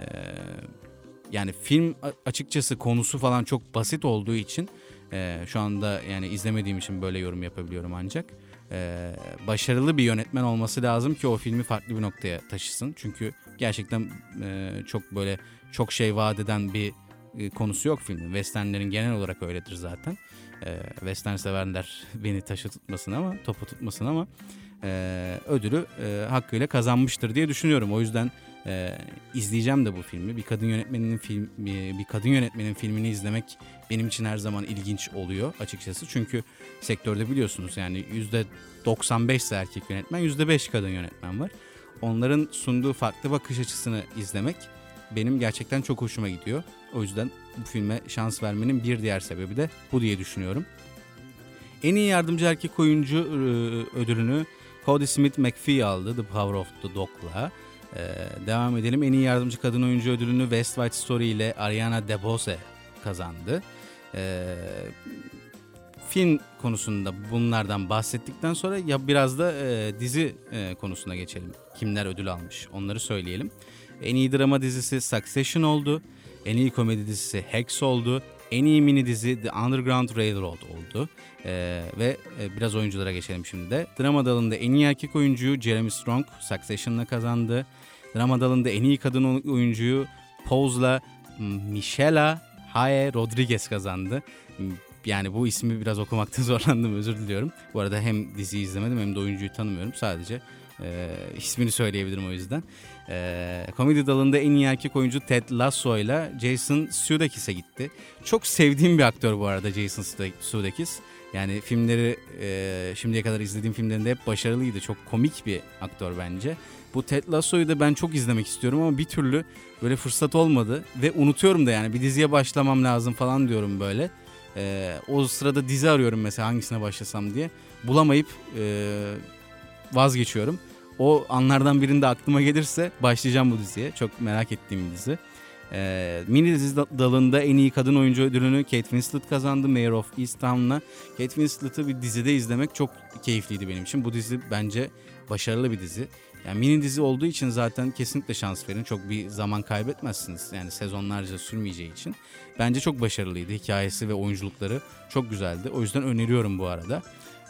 yani film açıkçası konusu falan çok basit olduğu için e, şu anda yani izlemediğim için böyle yorum yapabiliyorum ancak e, başarılı bir yönetmen olması lazım ki o filmi farklı bir noktaya taşısın. Çünkü gerçekten e, çok böyle çok şey vaat eden bir e, konusu yok filmin. Westernlerin genel olarak öyledir zaten. E, Western severler beni taşı tutmasın ama topu tutmasın ama e, ödülü e, hakkıyla kazanmıştır diye düşünüyorum. O yüzden e, izleyeceğim de bu filmi. Bir kadın yönetmenin film bir, bir kadın yönetmenin filmini izlemek benim için her zaman ilginç oluyor açıkçası. Çünkü sektörde biliyorsunuz yani yüzde 95 ise erkek yönetmen, yüzde 5 kadın yönetmen var. Onların sunduğu farklı bakış açısını izlemek benim gerçekten çok hoşuma gidiyor. O yüzden bu filme şans vermenin bir diğer sebebi de bu diye düşünüyorum. En iyi yardımcı erkek oyuncu ödülünü Cody Smith McPhee aldı The Power of the Dog'la. Ee, devam edelim. En iyi yardımcı kadın oyuncu ödülünü West White Story ile Ariana DeBose kazandı. Ee, film konusunda bunlardan bahsettikten sonra ya biraz da e, dizi e, konusuna geçelim. Kimler ödül almış onları söyleyelim. En iyi drama dizisi Succession oldu. En iyi komedi dizisi Hex oldu. En iyi mini dizi The Underground Railroad oldu. Ee, ve e, biraz oyunculara geçelim şimdi de. Drama dalında en iyi erkek oyuncuyu Jeremy Strong Succession'la kazandı. Drama dalında en iyi kadın oyuncuyu Pose'la Michela Hae Rodriguez kazandı. Yani bu ismi biraz okumakta zorlandım özür diliyorum. Bu arada hem diziyi izlemedim hem de oyuncuyu tanımıyorum. Sadece e, ismini söyleyebilirim o yüzden. E, komedi dalında en iyi erkek oyuncu Ted Lasso ile Jason Sudeikis'e gitti. Çok sevdiğim bir aktör bu arada Jason Sudeikis. Yani filmleri e, şimdiye kadar izlediğim filmlerinde hep başarılıydı. Çok komik bir aktör bence. Bu Ted Lasso'yu da ben çok izlemek istiyorum ama bir türlü böyle fırsat olmadı. Ve unutuyorum da yani bir diziye başlamam lazım falan diyorum böyle. E, o sırada dizi arıyorum mesela hangisine başlasam diye. Bulamayıp e, vazgeçiyorum. O anlardan birinde aklıma gelirse başlayacağım bu diziye. Çok merak ettiğim bir dizi. Ee, mini dizi dalında en iyi kadın oyuncu ödülünü Kate Winslet kazandı Mayor of Easttown'la. Kate Winslet'ı bir dizide izlemek çok keyifliydi benim için. Bu dizi bence başarılı bir dizi. Yani mini dizi olduğu için zaten kesinlikle şans verin. Çok bir zaman kaybetmezsiniz. Yani sezonlarca sürmeyeceği için. Bence çok başarılıydı. Hikayesi ve oyunculukları çok güzeldi. O yüzden öneriyorum bu arada.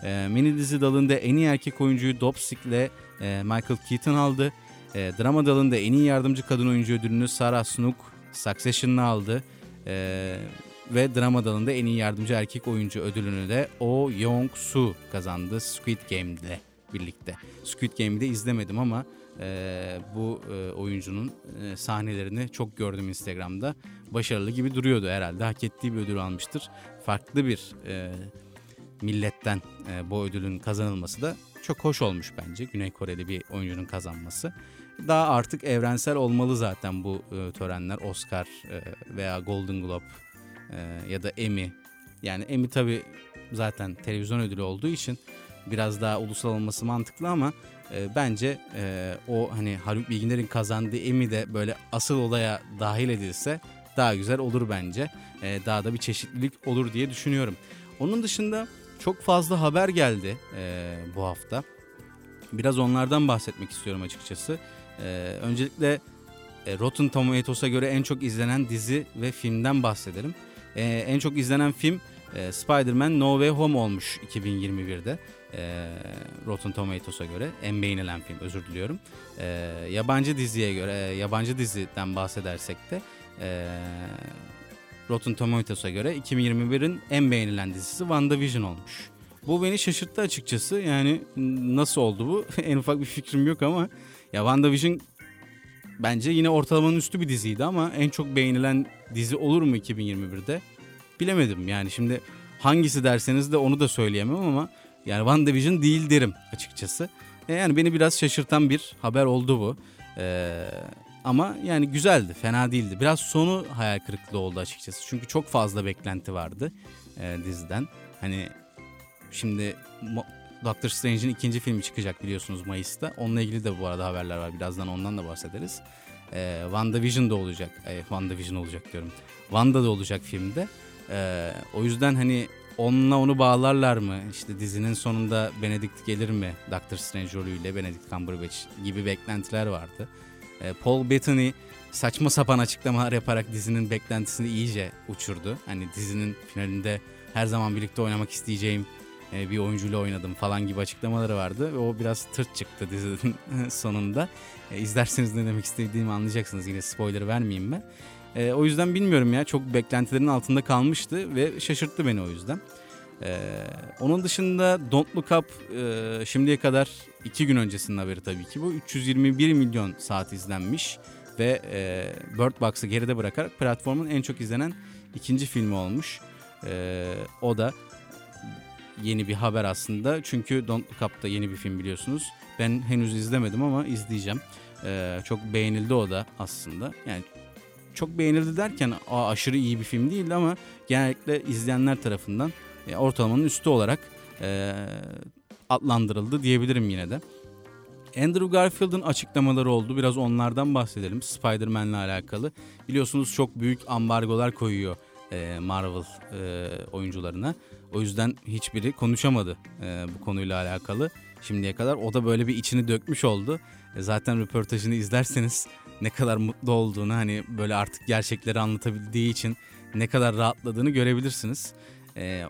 E, mini dizi dalında en iyi erkek oyuncuyu Dopsic ile e, Michael Keaton aldı. E, drama dalında en iyi yardımcı kadın oyuncu ödülünü Sarah Snook Succession'la aldı. E, ve drama dalında en iyi yardımcı erkek oyuncu ödülünü de Oh Young-soo kazandı Squid Game ile birlikte. Squid Game'i de izlemedim ama e, bu e, oyuncunun e, sahnelerini çok gördüm Instagram'da. Başarılı gibi duruyordu herhalde. Hak ettiği bir ödül almıştır. Farklı bir e, milletten e, bu ödülün kazanılması da çok hoş olmuş bence. Güney Koreli bir oyuncunun kazanması. Daha artık evrensel olmalı zaten bu e, törenler. Oscar e, veya Golden Globe e, ya da Emmy. Yani Emmy tabi zaten televizyon ödülü olduğu için biraz daha ulusal olması mantıklı ama e, bence e, o hani Haluk Bilginer'in kazandığı Emmy de böyle asıl olaya dahil edilse daha güzel olur bence. E, daha da bir çeşitlilik olur diye düşünüyorum. Onun dışında çok fazla haber geldi e, bu hafta. Biraz onlardan bahsetmek istiyorum açıkçası. E, öncelikle e, Rotten Tomatoes'a göre en çok izlenen dizi ve filmden bahsedelim. E, en çok izlenen film e, Spider-Man No Way Home olmuş 2021'de. E, Rotten Tomatoes'a göre en beğenilen film özür diliyorum. E, yabancı diziye göre e, yabancı diziden bahsedersek de e, Rotten Tomatoes'a göre 2021'in en beğenilen dizisi WandaVision olmuş. Bu beni şaşırttı açıkçası. Yani nasıl oldu bu? en ufak bir fikrim yok ama ya WandaVision bence yine ortalamanın üstü bir diziydi ama en çok beğenilen dizi olur mu 2021'de? Bilemedim. Yani şimdi hangisi derseniz de onu da söyleyemem ama yani WandaVision değil derim açıkçası. E, yani beni biraz şaşırtan bir haber oldu bu. Ee, ama yani güzeldi, fena değildi. Biraz sonu hayal kırıklığı oldu açıkçası. Çünkü çok fazla beklenti vardı e, diziden. Hani şimdi Doctor Strange'in ikinci filmi çıkacak biliyorsunuz Mayıs'ta. Onunla ilgili de bu arada haberler var. Birazdan ondan da bahsederiz. E, WandaVision da olacak. E, WandaVision olacak diyorum. Wanda da olacak filmde. E, o yüzden hani onunla onu bağlarlar mı? İşte dizinin sonunda Benedict gelir mi? Doctor Strange rolüyle Benedict Cumberbatch gibi beklentiler vardı. E, Paul Bettany saçma sapan açıklamalar yaparak dizinin beklentisini iyice uçurdu. Hani dizinin finalinde her zaman birlikte oynamak isteyeceğim e, bir oyuncuyla oynadım falan gibi açıklamaları vardı. Ve o biraz tırt çıktı dizinin sonunda. E, izlerseniz ne demek istediğimi anlayacaksınız. Yine spoiler vermeyeyim ben. E, o yüzden bilmiyorum ya çok beklentilerin altında kalmıştı ve şaşırttı beni o yüzden. Ee, onun dışında Don't Look Up e, şimdiye kadar iki gün öncesinin haberi tabii ki bu. 321 milyon saat izlenmiş ve e, Bird Box'ı geride bırakarak platformun en çok izlenen ikinci filmi olmuş. E, o da yeni bir haber aslında. Çünkü Don't Look Up da yeni bir film biliyorsunuz. Ben henüz izlemedim ama izleyeceğim. E, çok beğenildi o da aslında. Yani çok beğenildi derken aşırı iyi bir film değildi ama genellikle izleyenler tarafından e, ortalamanın üstü olarak e, adlandırıldı diyebilirim yine de. Andrew Garfield'ın açıklamaları oldu. Biraz onlardan bahsedelim. Spider-Man'le alakalı. Biliyorsunuz çok büyük ambargolar koyuyor e, Marvel e, oyuncularına. O yüzden hiçbiri konuşamadı e, bu konuyla alakalı şimdiye kadar. O da böyle bir içini dökmüş oldu. Zaten röportajını izlerseniz ne kadar mutlu olduğunu hani böyle artık gerçekleri anlatabildiği için ne kadar rahatladığını görebilirsiniz. E,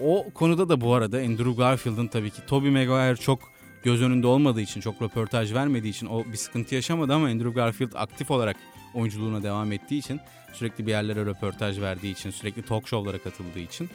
o konuda da bu arada Andrew Garfield'ın tabii ki Tobey Maguire çok göz önünde olmadığı için, çok röportaj vermediği için o bir sıkıntı yaşamadı ama Andrew Garfield aktif olarak oyunculuğuna devam ettiği için sürekli bir yerlere röportaj verdiği için sürekli talk show'lara katıldığı için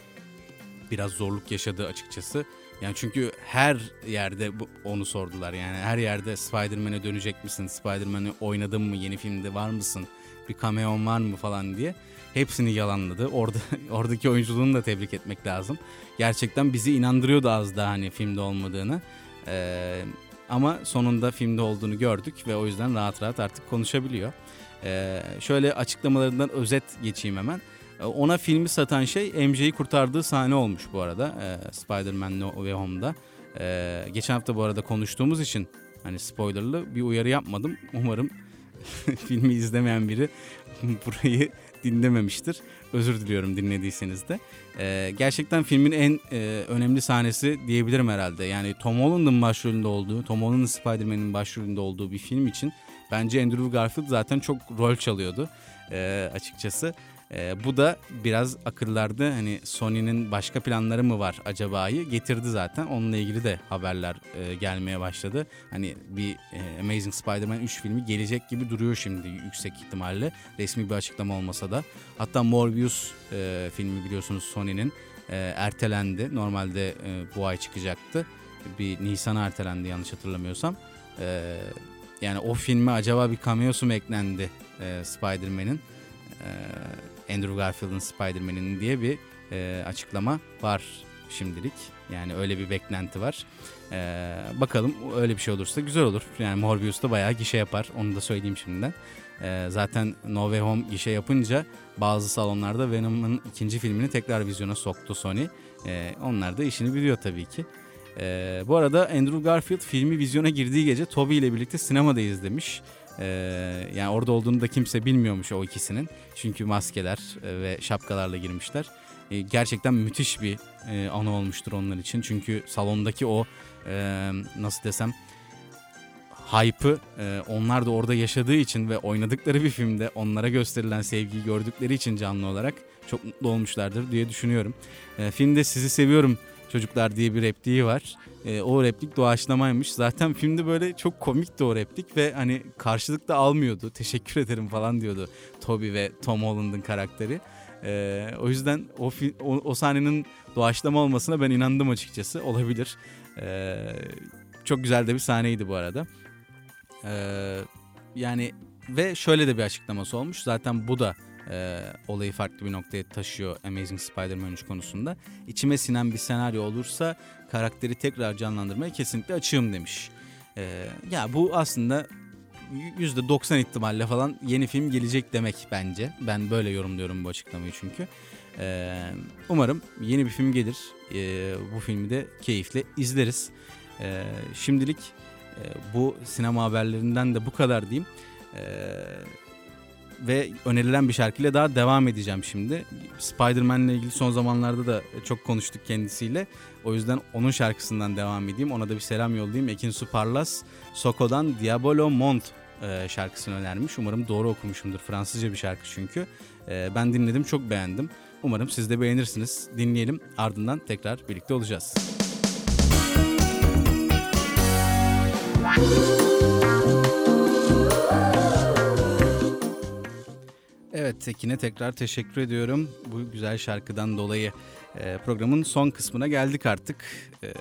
biraz zorluk yaşadı açıkçası. Yani çünkü her yerde onu sordular. Yani her yerde Spider-Man'e dönecek misin? Spider-Man'i oynadın mı? Yeni filmde var mısın? Bir cameo'n var mı falan diye. Hepsini yalanladı. Orada oradaki oyunculuğunu da tebrik etmek lazım. Gerçekten bizi inandırıyordu az daha hani filmde olmadığını. Ee, ama sonunda filmde olduğunu gördük ve o yüzden rahat rahat artık konuşabiliyor. Ee, şöyle açıklamalarından özet geçeyim hemen. Ee, Ona filmi satan şey MJ'yi kurtardığı sahne olmuş bu arada ee, Spider-Man No Way Home'da. Ee, geçen hafta bu arada konuştuğumuz için hani spoilerlı bir uyarı yapmadım. Umarım filmi izlemeyen biri burayı dinlememiştir. Özür diliyorum dinlediyseniz de. Ee, gerçekten filmin en e, önemli sahnesi diyebilirim herhalde. Yani Tom Holland'ın başrolünde olduğu, Tom Holland'ın Spider-Man'in başrolünde olduğu bir film için bence Andrew Garfield zaten çok rol çalıyordu e, açıkçası. E, bu da biraz akıllarda hani Sony'nin başka planları mı var acaba'yı getirdi zaten. Onunla ilgili de haberler e, gelmeye başladı. Hani bir e, Amazing Spider-Man 3 filmi gelecek gibi duruyor şimdi yüksek ihtimalle. Resmi bir açıklama olmasa da. Hatta Morbius e, filmi biliyorsunuz Sony'nin e, ertelendi. Normalde e, bu ay çıkacaktı. Bir Nisan'a ertelendi yanlış hatırlamıyorsam. E, yani o filme acaba bir cameo'su mu eklendi e, Spider-Man'in? E, Andrew Garfield'ın Spider-Man'in diye bir e, açıklama var şimdilik. Yani öyle bir beklenti var. E, bakalım öyle bir şey olursa güzel olur. Yani Morbius da bayağı gişe yapar. Onu da söyleyeyim şimdiden. E, zaten No Way Home gişe yapınca bazı salonlarda Venom'ın ikinci filmini tekrar vizyona soktu Sony. E, onlar da işini biliyor tabii ki. E, bu arada Andrew Garfield filmi vizyona girdiği gece Toby ile birlikte sinemada izlemiş. Ee, yani orada olduğunu da kimse bilmiyormuş o ikisinin. Çünkü maskeler e, ve şapkalarla girmişler. Ee, gerçekten müthiş bir e, anı olmuştur onlar için. Çünkü salondaki o e, nasıl desem hype'ı e, onlar da orada yaşadığı için ve oynadıkları bir filmde onlara gösterilen sevgiyi gördükleri için canlı olarak çok mutlu olmuşlardır diye düşünüyorum. Filmde sizi seviyorum çocuklar diye bir repliği var. E, o replik doğaçlamaymış. Zaten filmde böyle çok komikti o replik ve hani karşılık da almıyordu. Teşekkür ederim falan diyordu Toby ve Tom Holland'ın karakteri. E, o yüzden o, o, o sahnenin doğaçlama olmasına ben inandım açıkçası. Olabilir. E, çok güzel de bir sahneydi bu arada. E, yani ve şöyle de bir açıklaması olmuş. Zaten bu da e, olayı farklı bir noktaya taşıyor Amazing Spider-Man 3 konusunda. İçime sinen bir senaryo olursa karakteri tekrar canlandırmaya kesinlikle açığım demiş. E, ya bu aslında %90 ihtimalle falan yeni film gelecek demek bence. Ben böyle yorumluyorum bu açıklamayı çünkü. E, umarım yeni bir film gelir. E, bu filmi de keyifle izleriz. E, şimdilik e, bu sinema haberlerinden de bu kadar diyeyim. Eee ve önerilen bir şarkıyla daha devam edeceğim şimdi. Spider-Man'le ilgili son zamanlarda da çok konuştuk kendisiyle. O yüzden onun şarkısından devam edeyim. Ona da bir selam yollayayım. Ekin Su Parlas, Soko'dan Diabolo Mont e, şarkısını önermiş. Umarım doğru okumuşumdur. Fransızca bir şarkı çünkü. E, ben dinledim, çok beğendim. Umarım siz de beğenirsiniz. Dinleyelim, ardından tekrar birlikte olacağız. Evet Tekin'e tekrar teşekkür ediyorum bu güzel şarkıdan dolayı. Ee, programın son kısmına geldik artık. Ee,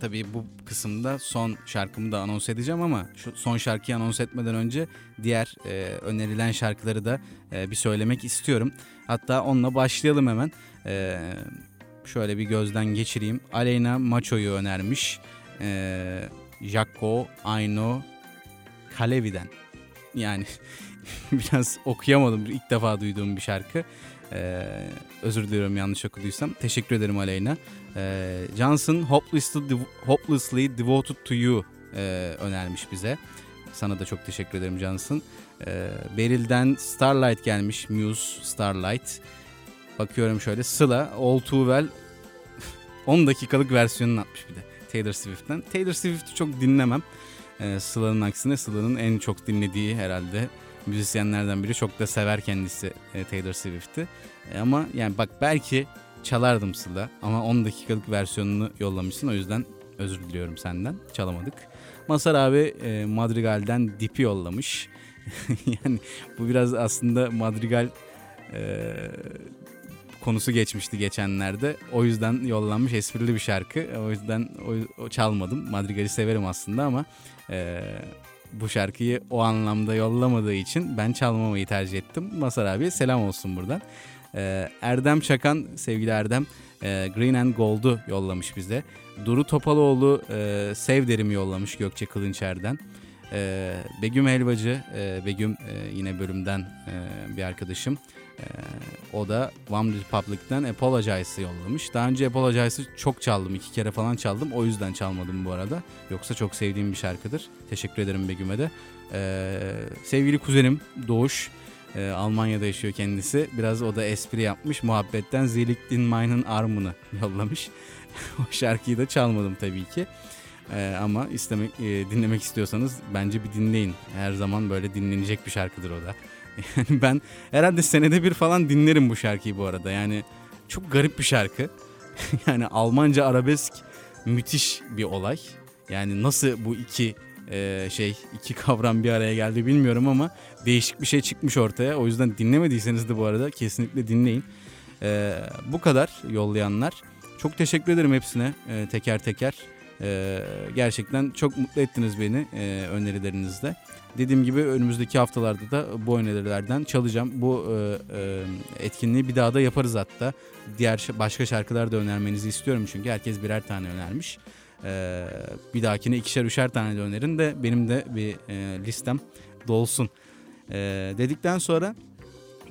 tabii bu kısımda son şarkımı da anons edeceğim ama şu son şarkıyı anons etmeden önce diğer e, önerilen şarkıları da e, bir söylemek istiyorum. Hatta onunla başlayalım hemen. Ee, şöyle bir gözden geçireyim. Aleyna Macho'yu önermiş. Ee, Jaco Aino Kalevi'den. Yani biraz okuyamadım. İlk defa duyduğum bir şarkı. Ee, özür diliyorum yanlış okuduysam. Teşekkür ederim Aleyna. Ee, Johnson Hopelessly, Hopelessly Devoted to You e, önermiş bize. Sana da çok teşekkür ederim Johnson. Ee, Beryl'den Starlight gelmiş. Muse Starlight. Bakıyorum şöyle. Sıla All Too Well 10 dakikalık versiyonunu atmış bir de. Taylor Swift'ten. Taylor Swift'i çok dinlemem. Ee, Sıla'nın aksine Sıla'nın en çok dinlediği herhalde müzisyenlerden biri. Çok da sever kendisi e, Taylor Swift'i. E, ama yani bak belki çalardım Sıla ama 10 dakikalık versiyonunu yollamışsın. O yüzden özür diliyorum senden. Çalamadık. Masar abi e, Madrigal'den Dip'i yollamış. yani bu biraz aslında madrigal e, konusu geçmişti geçenlerde. O yüzden yollanmış esprili bir şarkı. O yüzden o, o çalmadım. Madrigal'i severim aslında ama e, bu şarkıyı o anlamda yollamadığı için ben çalmamayı tercih ettim. Masar abiye selam olsun buradan. E, Erdem Çakan, sevgili Erdem, e, Green and Gold'u yollamış bize. Duru Topaloğlu e, Sev derim yollamış Gökçe Kılınçer'den. E, Begüm Helvacı, e, Begüm e, yine bölümden e, bir arkadaşım. E, o da One Republic'ten Apologize'ı yollamış. Daha önce Apologize'ı çok çaldım. iki kere falan çaldım. O yüzden çalmadım bu arada. Yoksa çok sevdiğim bir şarkıdır. Teşekkür ederim Begüm'e de. E, sevgili kuzenim Doğuş. E, Almanya'da yaşıyor kendisi. Biraz o da espri yapmış. Muhabbetten Zeliktin Mine'ın armını yollamış. o şarkıyı da çalmadım tabii ki. Ee, ama istemek e, dinlemek istiyorsanız bence bir dinleyin. Her zaman böyle dinlenecek bir şarkıdır o da. Yani ben herhalde senede bir falan dinlerim bu şarkıyı bu arada. Yani çok garip bir şarkı. yani Almanca arabesk müthiş bir olay. Yani nasıl bu iki e, şey iki kavram bir araya geldi bilmiyorum ama değişik bir şey çıkmış ortaya. O yüzden dinlemediyseniz de bu arada kesinlikle dinleyin. E, bu kadar yollayanlar. Çok teşekkür ederim hepsine e, teker teker. E, gerçekten çok mutlu ettiniz beni e, önerilerinizle. Dediğim gibi önümüzdeki haftalarda da bu önerilerden çalacağım. Bu e, e, etkinliği bir daha da yaparız hatta. Diğer başka şarkılar da önermenizi istiyorum çünkü herkes birer tane önermiş. E, bir dahakine ikişer üçer tane de önerin de benim de bir e, listem dolsun. E, dedikten sonra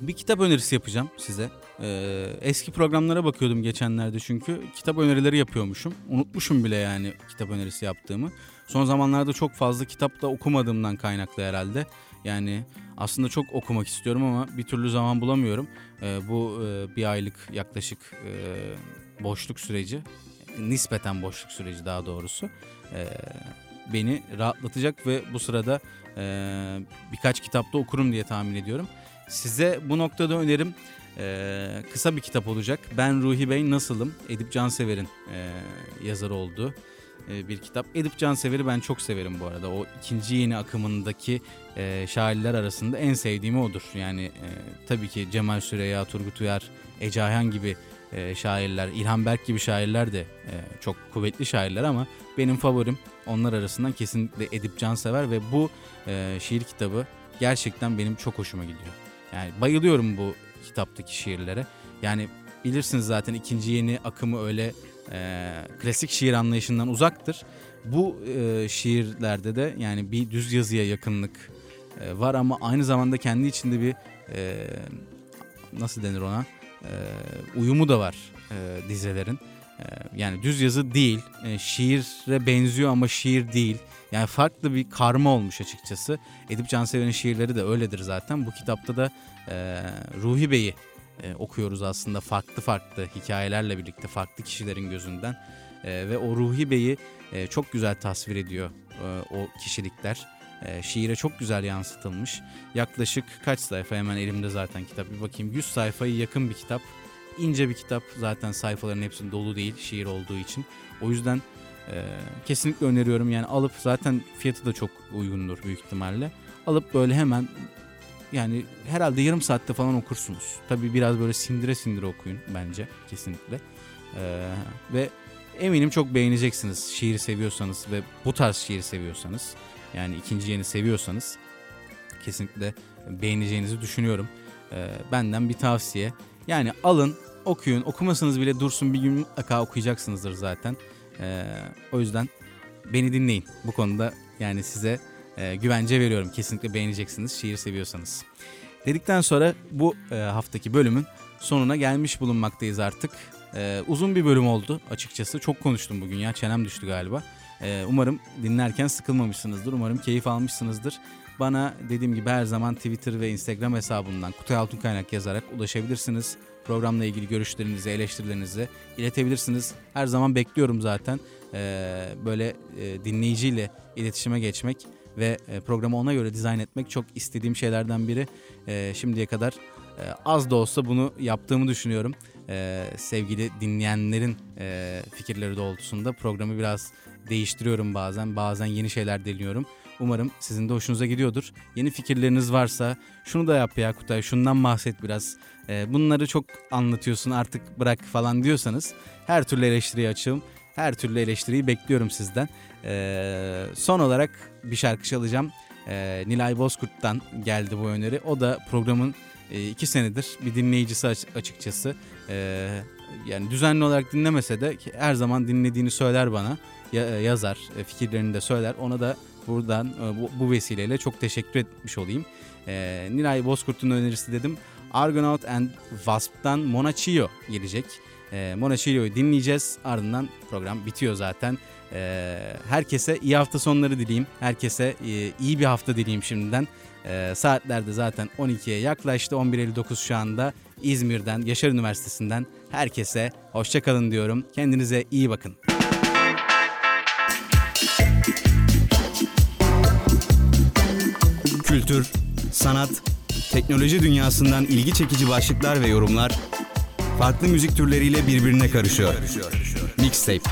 bir kitap önerisi yapacağım size. Ee, eski programlara bakıyordum geçenlerde çünkü kitap önerileri yapıyormuşum. Unutmuşum bile yani kitap önerisi yaptığımı. Son zamanlarda çok fazla kitap da okumadığımdan kaynaklı herhalde. Yani aslında çok okumak istiyorum ama bir türlü zaman bulamıyorum. Ee, bu e, bir aylık yaklaşık e, boşluk süreci, nispeten boşluk süreci daha doğrusu e, beni rahatlatacak ve bu sırada e, birkaç kitapta okurum diye tahmin ediyorum. Size bu noktada önerim e, kısa bir kitap olacak. Ben Ruhi Bey Nasılım? Edip Cansever'in e, yazarı olduğu e, bir kitap. Edip Cansever'i ben çok severim bu arada. O ikinci yeni akımındaki e, şairler arasında en sevdiğimi odur. Yani e, tabii ki Cemal Süreyya, Turgut Uyar, Ece Ayhan gibi e, şairler, İlhan Berk gibi şairler de e, çok kuvvetli şairler ama benim favorim onlar arasından kesinlikle Edip Cansever ve bu e, şiir kitabı gerçekten benim çok hoşuma gidiyor. Yani bayılıyorum bu kitaptaki şiirlere. Yani bilirsiniz zaten ikinci yeni akımı öyle e, klasik şiir anlayışından uzaktır. Bu e, şiirlerde de yani bir düz yazıya yakınlık e, var ama aynı zamanda kendi içinde bir e, nasıl denir ona e, uyumu da var e, dizelerin. E, yani düz yazı değil, e, şiire benziyor ama şiir değil. Yani farklı bir karma olmuş açıkçası. Edip Cansever'in şiirleri de öyledir zaten. Bu kitapta da e, Ruhi Bey'i e, okuyoruz aslında farklı farklı hikayelerle birlikte farklı kişilerin gözünden e, ve o Ruhi Bey'i e, çok güzel tasvir ediyor e, o kişilikler. E, şiire çok güzel yansıtılmış. Yaklaşık kaç sayfa hemen elimde zaten kitap bir bakayım 100 sayfayı yakın bir kitap. İnce bir kitap zaten sayfaların hepsinin dolu değil şiir olduğu için. O yüzden e, kesinlikle öneriyorum yani alıp zaten fiyatı da çok uygundur büyük ihtimalle. Alıp böyle hemen yani herhalde yarım saatte falan okursunuz. Tabii biraz böyle sindire sindire okuyun bence kesinlikle. Ee, ve eminim çok beğeneceksiniz şiiri seviyorsanız ve bu tarz şiiri seviyorsanız. Yani ikinci yeni seviyorsanız kesinlikle beğeneceğinizi düşünüyorum. Ee, benden bir tavsiye. Yani alın okuyun okumasanız bile dursun bir gün mutlaka okuyacaksınızdır zaten. Ee, o yüzden beni dinleyin bu konuda yani size e, güvence veriyorum. Kesinlikle beğeneceksiniz şiir seviyorsanız. Dedikten sonra bu e, haftaki bölümün sonuna gelmiş bulunmaktayız artık. E, uzun bir bölüm oldu açıkçası. Çok konuştum bugün ya çenem düştü galiba. E, umarım dinlerken sıkılmamışsınızdır. Umarım keyif almışsınızdır. Bana dediğim gibi her zaman Twitter ve Instagram hesabından Kutay Altun Kaynak yazarak ulaşabilirsiniz. Programla ilgili görüşlerinizi, eleştirilerinizi iletebilirsiniz. Her zaman bekliyorum zaten. Böyle dinleyiciyle iletişime geçmek ve programı ona göre dizayn etmek çok istediğim şeylerden biri. Şimdiye kadar az da olsa bunu yaptığımı düşünüyorum. Sevgili dinleyenlerin fikirleri doğrultusunda programı biraz değiştiriyorum bazen. Bazen yeni şeyler deniyorum. Umarım sizin de hoşunuza gidiyordur. Yeni fikirleriniz varsa şunu da yap ya Kutay, şundan bahset biraz. Ee, bunları çok anlatıyorsun artık bırak falan diyorsanız her türlü eleştiriye açığım. Her türlü eleştiriyi bekliyorum sizden. Ee, son olarak bir şarkı çalacağım. Ee, Nilay Bozkurt'tan geldi bu öneri. O da programın e, iki senedir bir dinleyicisi aç- açıkçası. Ee, yani düzenli olarak dinlemese de her zaman dinlediğini söyler bana. Ya- yazar, e, fikirlerini de söyler. Ona da buradan e, bu, vesileyle çok teşekkür etmiş olayım. Ee, Nilay Bozkurt'un önerisi dedim. Argonaut and Wasp'tan Monachio gelecek. Ee, Monachio'yu dinleyeceğiz. Ardından program bitiyor zaten. Ee, herkese iyi hafta sonları dileyim. Herkese e, iyi bir hafta dileyim şimdiden. Ee, saatlerde zaten 12'ye yaklaştı. 11.59 şu anda İzmir'den, Yaşar Üniversitesi'nden herkese hoşçakalın diyorum. Kendinize iyi bakın. Kültür, sanat, teknoloji dünyasından ilgi çekici başlıklar ve yorumlar farklı müzik türleriyle birbirine karışıyor. Mixtape.